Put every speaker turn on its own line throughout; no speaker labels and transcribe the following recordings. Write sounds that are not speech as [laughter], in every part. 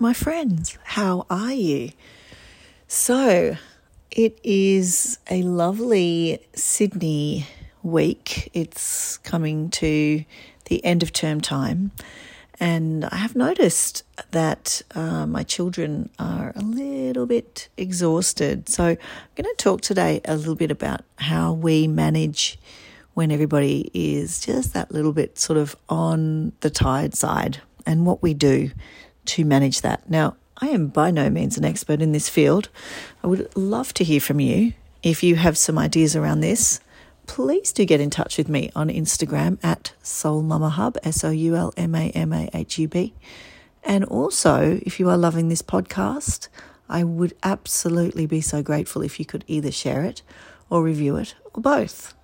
My friends. How are you? So, it is a lovely Sydney week. It's coming to the end of term time, and I have noticed that uh, my children are a little bit exhausted. So, I'm going to talk today a little bit about how we manage when everybody is just that little bit sort of on the tired side and what we do to manage that. Now, I am by no means an expert in this field. I would love to hear from you. If you have some ideas around this, please do get in touch with me on Instagram at Soul Mama Hub, S O U L M A M A H U B. And also, if you are loving this podcast, I would absolutely be so grateful if you could either share it or review it or both.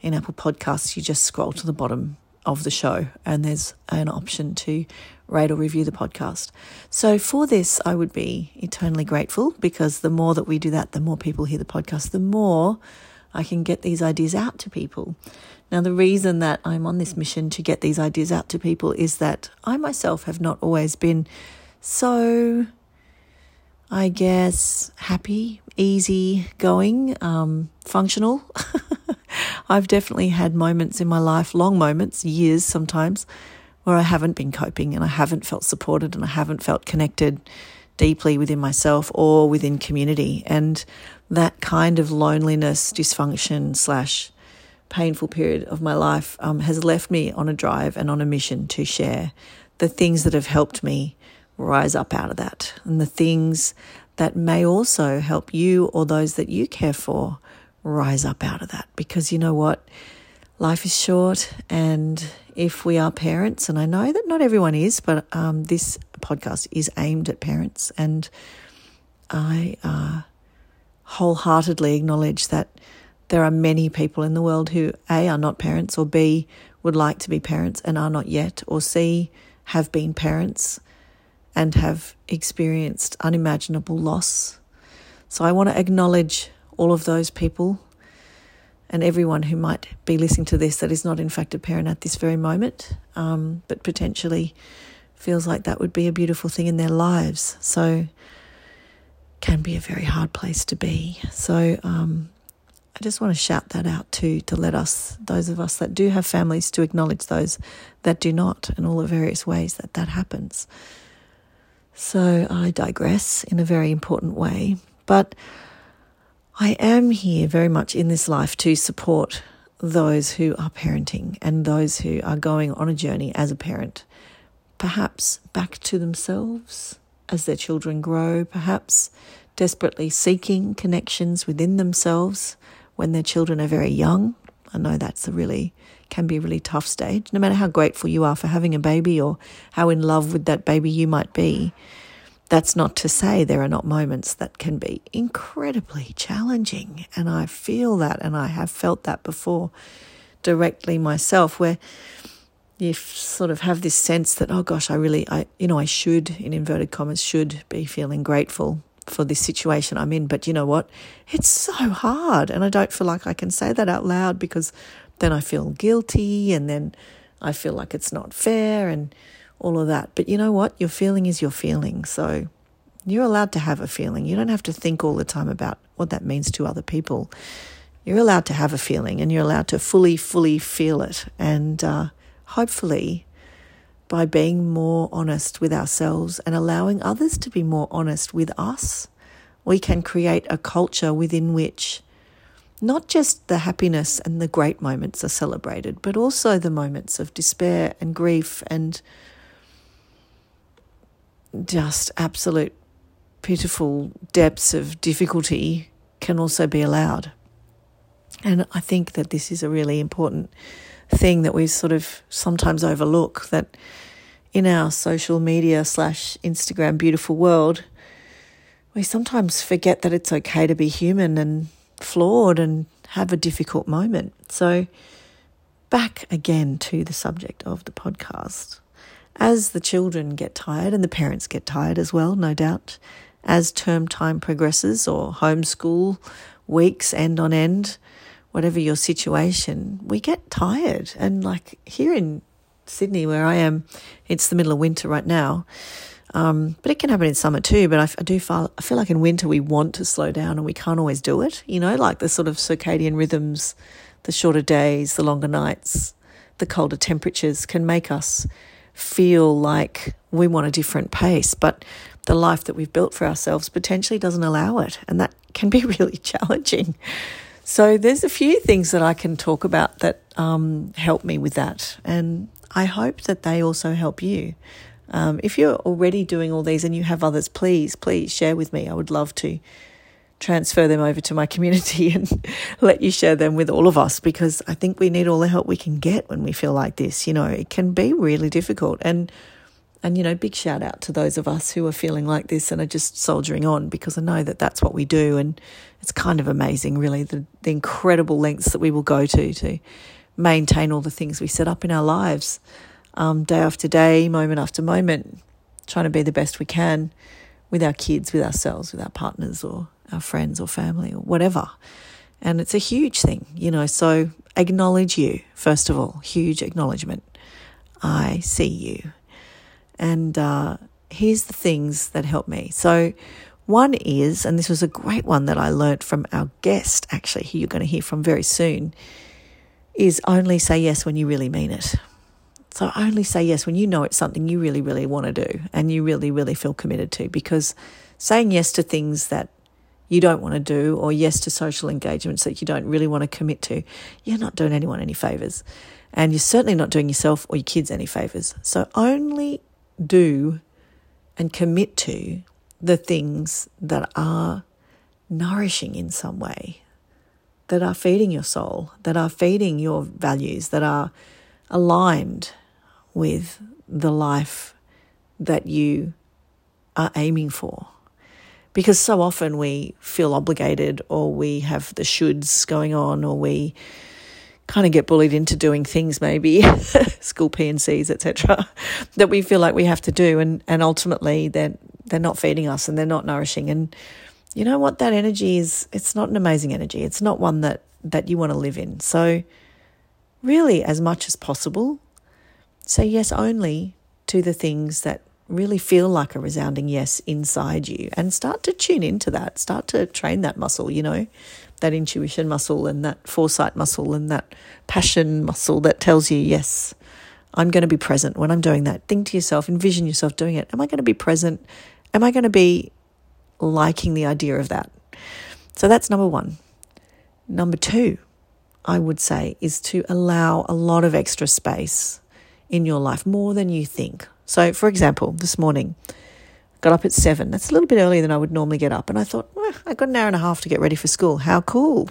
In Apple Podcasts, you just scroll to the bottom of the show and there's an option to rate or review the podcast. So for this, I would be eternally grateful because the more that we do that, the more people hear the podcast, the more I can get these ideas out to people. Now, the reason that I'm on this mission to get these ideas out to people is that I myself have not always been so, I guess, happy, easy going, um, functional. [laughs] I've definitely had moments in my life, long moments, years sometimes, where I haven't been coping and I haven't felt supported and I haven't felt connected deeply within myself or within community. And that kind of loneliness, dysfunction, slash painful period of my life um, has left me on a drive and on a mission to share the things that have helped me rise up out of that and the things that may also help you or those that you care for rise up out of that. Because you know what? Life is short, and if we are parents, and I know that not everyone is, but um, this podcast is aimed at parents, and I uh, wholeheartedly acknowledge that there are many people in the world who A are not parents, or B would like to be parents and are not yet, or C have been parents and have experienced unimaginable loss. So I want to acknowledge all of those people and everyone who might be listening to this that is not, in fact, a parent at this very moment, um, but potentially feels like that would be a beautiful thing in their lives. So, can be a very hard place to be. So, um, I just want to shout that out too, to let us, those of us that do have families, to acknowledge those that do not, and all the various ways that that happens. So, I digress in a very important way. But I am here very much in this life to support those who are parenting and those who are going on a journey as a parent, perhaps back to themselves as their children grow, perhaps desperately seeking connections within themselves when their children are very young. I know that's a really can be a really tough stage, no matter how grateful you are for having a baby or how in love with that baby you might be. That's not to say there are not moments that can be incredibly challenging. And I feel that, and I have felt that before directly myself, where you sort of have this sense that, oh gosh, I really, I, you know, I should, in inverted commas, should be feeling grateful for this situation I'm in. But you know what? It's so hard. And I don't feel like I can say that out loud because then I feel guilty and then I feel like it's not fair. And all of that. But you know what? Your feeling is your feeling. So you're allowed to have a feeling. You don't have to think all the time about what that means to other people. You're allowed to have a feeling and you're allowed to fully, fully feel it. And uh, hopefully, by being more honest with ourselves and allowing others to be more honest with us, we can create a culture within which not just the happiness and the great moments are celebrated, but also the moments of despair and grief and just absolute pitiful depths of difficulty can also be allowed. And I think that this is a really important thing that we sort of sometimes overlook that in our social media slash Instagram beautiful world, we sometimes forget that it's okay to be human and flawed and have a difficult moment. So, back again to the subject of the podcast as the children get tired and the parents get tired as well, no doubt, as term time progresses or homeschool weeks end on end, whatever your situation, we get tired. And like here in Sydney, where I am, it's the middle of winter right now. Um, but it can happen in summer too. But I, I do feel, I feel like in winter we want to slow down and we can't always do it. You know, like the sort of circadian rhythms, the shorter days, the longer nights, the colder temperatures can make us feel like we want a different pace. But the life that we've built for ourselves potentially doesn't allow it. And that can be [laughs] really challenging. So there's a few things that I can talk about that um, help me with that. And I hope that they also help you. Um, if you're already doing all these and you have others, please, please share with me. I would love to transfer them over to my community [laughs] and let you share them with all of us because I think we need all the help we can get when we feel like this. You know, it can be really difficult. And and, you know, big shout out to those of us who are feeling like this and are just soldiering on because I know that that's what we do. And it's kind of amazing, really, the, the incredible lengths that we will go to to maintain all the things we set up in our lives um, day after day, moment after moment, trying to be the best we can with our kids, with ourselves, with our partners, or our friends, or family, or whatever. And it's a huge thing, you know. So acknowledge you, first of all, huge acknowledgement. I see you. And uh, here's the things that help me. So, one is, and this was a great one that I learnt from our guest, actually, who you're going to hear from very soon, is only say yes when you really mean it. So only say yes when you know it's something you really, really want to do and you really, really feel committed to. Because saying yes to things that you don't want to do or yes to social engagements that you don't really want to commit to, you're not doing anyone any favors. And you're certainly not doing yourself or your kids any favors. So only do and commit to the things that are nourishing in some way, that are feeding your soul, that are feeding your values, that are aligned with the life that you are aiming for. Because so often we feel obligated or we have the shoulds going on or we kind of get bullied into doing things maybe [laughs] school P&Cs etc [laughs] that we feel like we have to do. And and ultimately they're they're not feeding us and they're not nourishing. And you know what? That energy is it's not an amazing energy. It's not one that that you want to live in. So really as much as possible Say yes only to the things that really feel like a resounding yes inside you and start to tune into that. Start to train that muscle, you know, that intuition muscle and that foresight muscle and that passion muscle that tells you, yes, I'm going to be present when I'm doing that. Think to yourself, envision yourself doing it. Am I going to be present? Am I going to be liking the idea of that? So that's number one. Number two, I would say, is to allow a lot of extra space in your life, more than you think. So, for example, this morning, got up at seven. That's a little bit earlier than I would normally get up. And I thought, well, I got an hour and a half to get ready for school. How cool.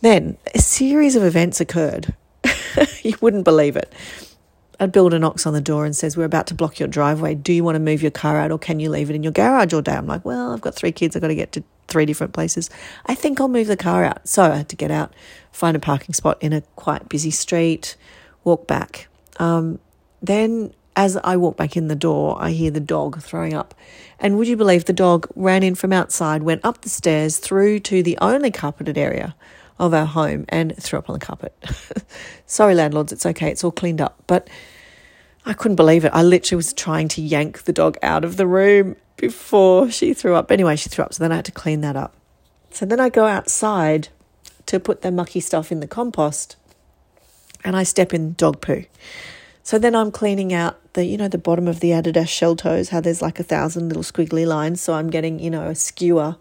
Then a series of events occurred. [laughs] you wouldn't believe it. A builder knocks on the door and says, We're about to block your driveway. Do you want to move your car out or can you leave it in your garage all day? I'm like, Well, I've got three kids. I've got to get to three different places. I think I'll move the car out. So I had to get out, find a parking spot in a quite busy street, walk back. Um, then, as I walk back in the door, I hear the dog throwing up. And would you believe the dog ran in from outside, went up the stairs through to the only carpeted area of our home and threw up on the carpet. [laughs] Sorry, landlords, it's okay, it's all cleaned up. But I couldn't believe it. I literally was trying to yank the dog out of the room before she threw up. Anyway, she threw up, so then I had to clean that up. So then I go outside to put the mucky stuff in the compost and I step in dog poo. So then I'm cleaning out the, you know, the bottom of the Adidas shell toes, how there's like a thousand little squiggly lines. So I'm getting, you know, a skewer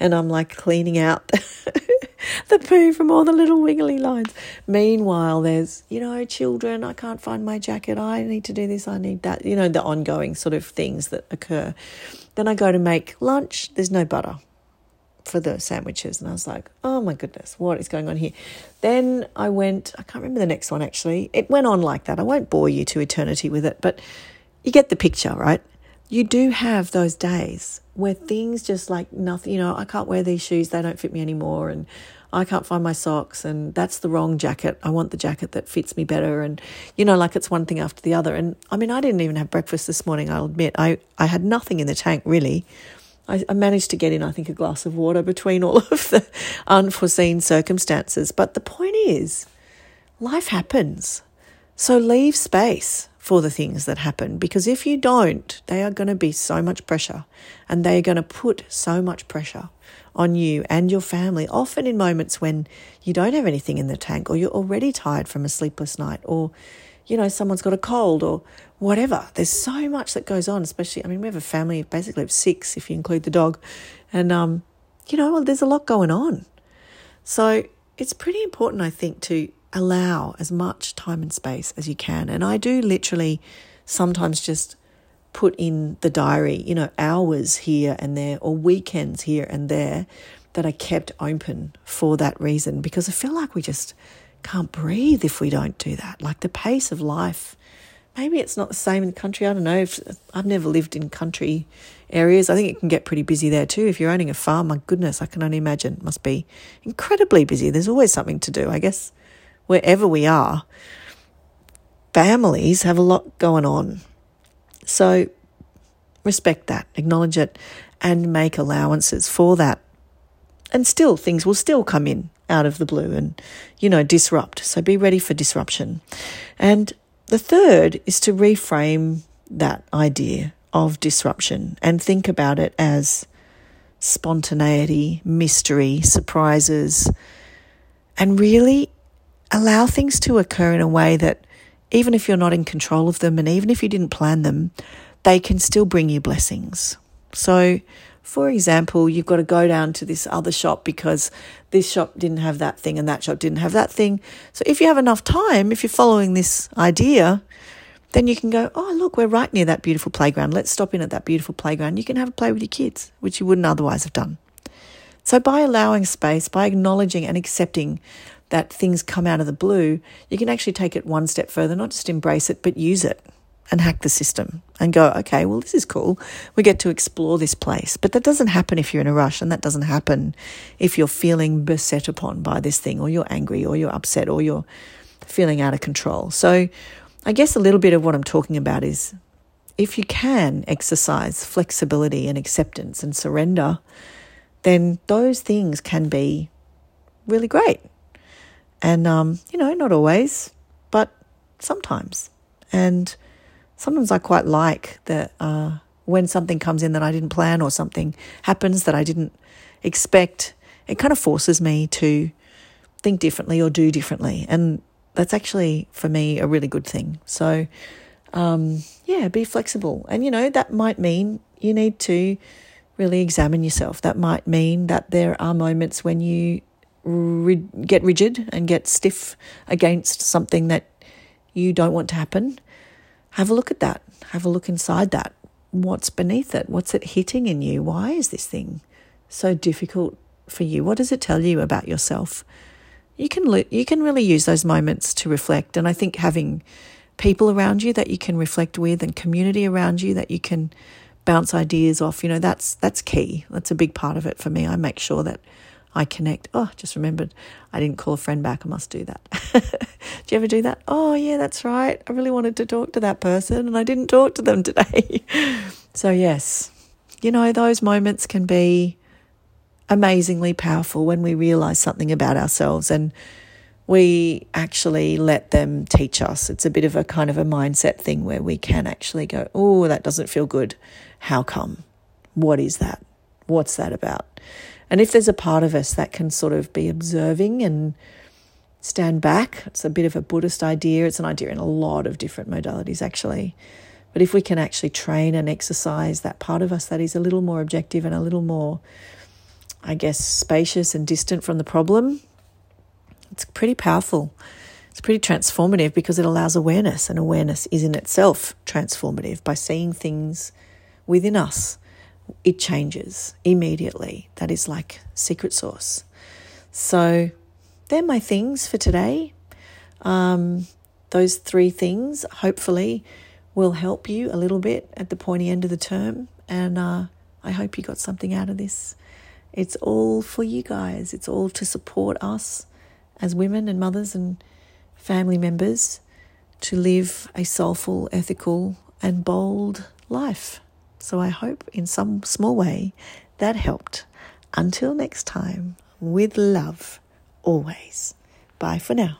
and I'm like cleaning out [laughs] the poo from all the little wiggly lines. Meanwhile, there's, you know, children, I can't find my jacket. I need to do this, I need that, you know, the ongoing sort of things that occur. Then I go to make lunch, there's no butter for the sandwiches. And I was like, oh my goodness, what is going on here? Then I went, I can't remember the next one actually. It went on like that. I won't bore you to eternity with it, but you get the picture, right? You do have those days where things just like nothing, you know, I can't wear these shoes, they don't fit me anymore. And I can't find my socks, and that's the wrong jacket. I want the jacket that fits me better. And, you know, like it's one thing after the other. And I mean, I didn't even have breakfast this morning, I'll admit. I, I had nothing in the tank really. I, I managed to get in, I think, a glass of water between all of the unforeseen circumstances. But the point is, life happens. So leave space for the things that happen because if you don't, they are going to be so much pressure and they are going to put so much pressure on you and your family, often in moments when you don't have anything in the tank or you're already tired from a sleepless night or, you know, someone's got a cold or whatever. There's so much that goes on, especially, I mean, we have a family basically of six if you include the dog. And, um, you know, well, there's a lot going on. So it's pretty important, I think, to allow as much time and space as you can. And I do literally sometimes just put in the diary, you know, hours here and there or weekends here and there that I kept open for that reason because I feel like we just can't breathe if we don't do that. Like the pace of life, maybe it's not the same in the country. I don't know. If, I've never lived in country areas. I think it can get pretty busy there too. If you're owning a farm, my goodness, I can only imagine it must be incredibly busy. There's always something to do, I guess wherever we are, families have a lot going on. So respect that, acknowledge it, and make allowances for that. And still, things will still come in out of the blue and, you know, disrupt. So be ready for disruption. And the third is to reframe that idea of disruption and think about it as spontaneity, mystery, surprises, and really allow things to occur in a way that even if you're not in control of them and even if you didn't plan them, they can still bring you blessings. So, for example, you've got to go down to this other shop because this shop didn't have that thing and that shop didn't have that thing. So, if you have enough time, if you're following this idea, then you can go, oh, look, we're right near that beautiful playground. Let's stop in at that beautiful playground. You can have a play with your kids, which you wouldn't otherwise have done. So, by allowing space, by acknowledging and accepting that things come out of the blue, you can actually take it one step further, not just embrace it, but use it and hack the system and go, okay, well, this is cool. We get to explore this place. But that doesn't happen if you're in a rush, and that doesn't happen if you're feeling beset upon by this thing, or you're angry, or you're upset, or you're feeling out of control. So, I guess a little bit of what I'm talking about is if you can exercise flexibility and acceptance and surrender, then those things can be really great. And, um, you know, not always, but sometimes. And sometimes I quite like that uh, when something comes in that I didn't plan or something happens that I didn't expect, it kind of forces me to think differently or do differently. And that's actually, for me, a really good thing. So, um, yeah, be flexible. And, you know, that might mean you need to really examine yourself. That might mean that there are moments when you get rigid and get stiff against something that you don't want to happen, have a look at that. Have a look inside that. What's beneath it? What's it hitting in you? Why is this thing so difficult for you? What does it tell you about yourself? You can you can really use those moments to reflect, and I think having people around you that you can reflect with and community around you that you can bounce ideas off, you know, that's that's key. That's a big part of it for me. I make sure that I connect. Oh, just remembered I didn't call a friend back. I must do that. [laughs] do you ever do that? Oh, yeah, that's right. I really wanted to talk to that person and I didn't talk to them [laughs] today. so, yes, you know, those moments can be amazingly powerful when we realize something about ourselves and we actually let them teach us. It's a bit of a kind of a mindset thing where we can actually go, oh, that doesn't feel good. How come? What is that? What's that about? And if there's a part of us that can sort of be observing and stand back, it's a bit of a Buddhist idea. It's an idea in a lot of different modalities, actually. But if we can actually train and exercise that part of us that is a little more objective and a little more, I guess, spacious and distant from the problem, it's pretty powerful. It's pretty transformative because it allows awareness, and awareness is in itself transformative by seeing things within us it changes immediately. That is like secret sauce. So they're my things for today. Um, those three things hopefully will help you a little bit at the pointy end of the term. And uh, I hope you got something out of this. It's all for you guys, it's all to support us as women and mothers and family members to live a soulful, ethical, and bold life. So I hope in some small way that helped. Until next time, with love, always. Bye for now.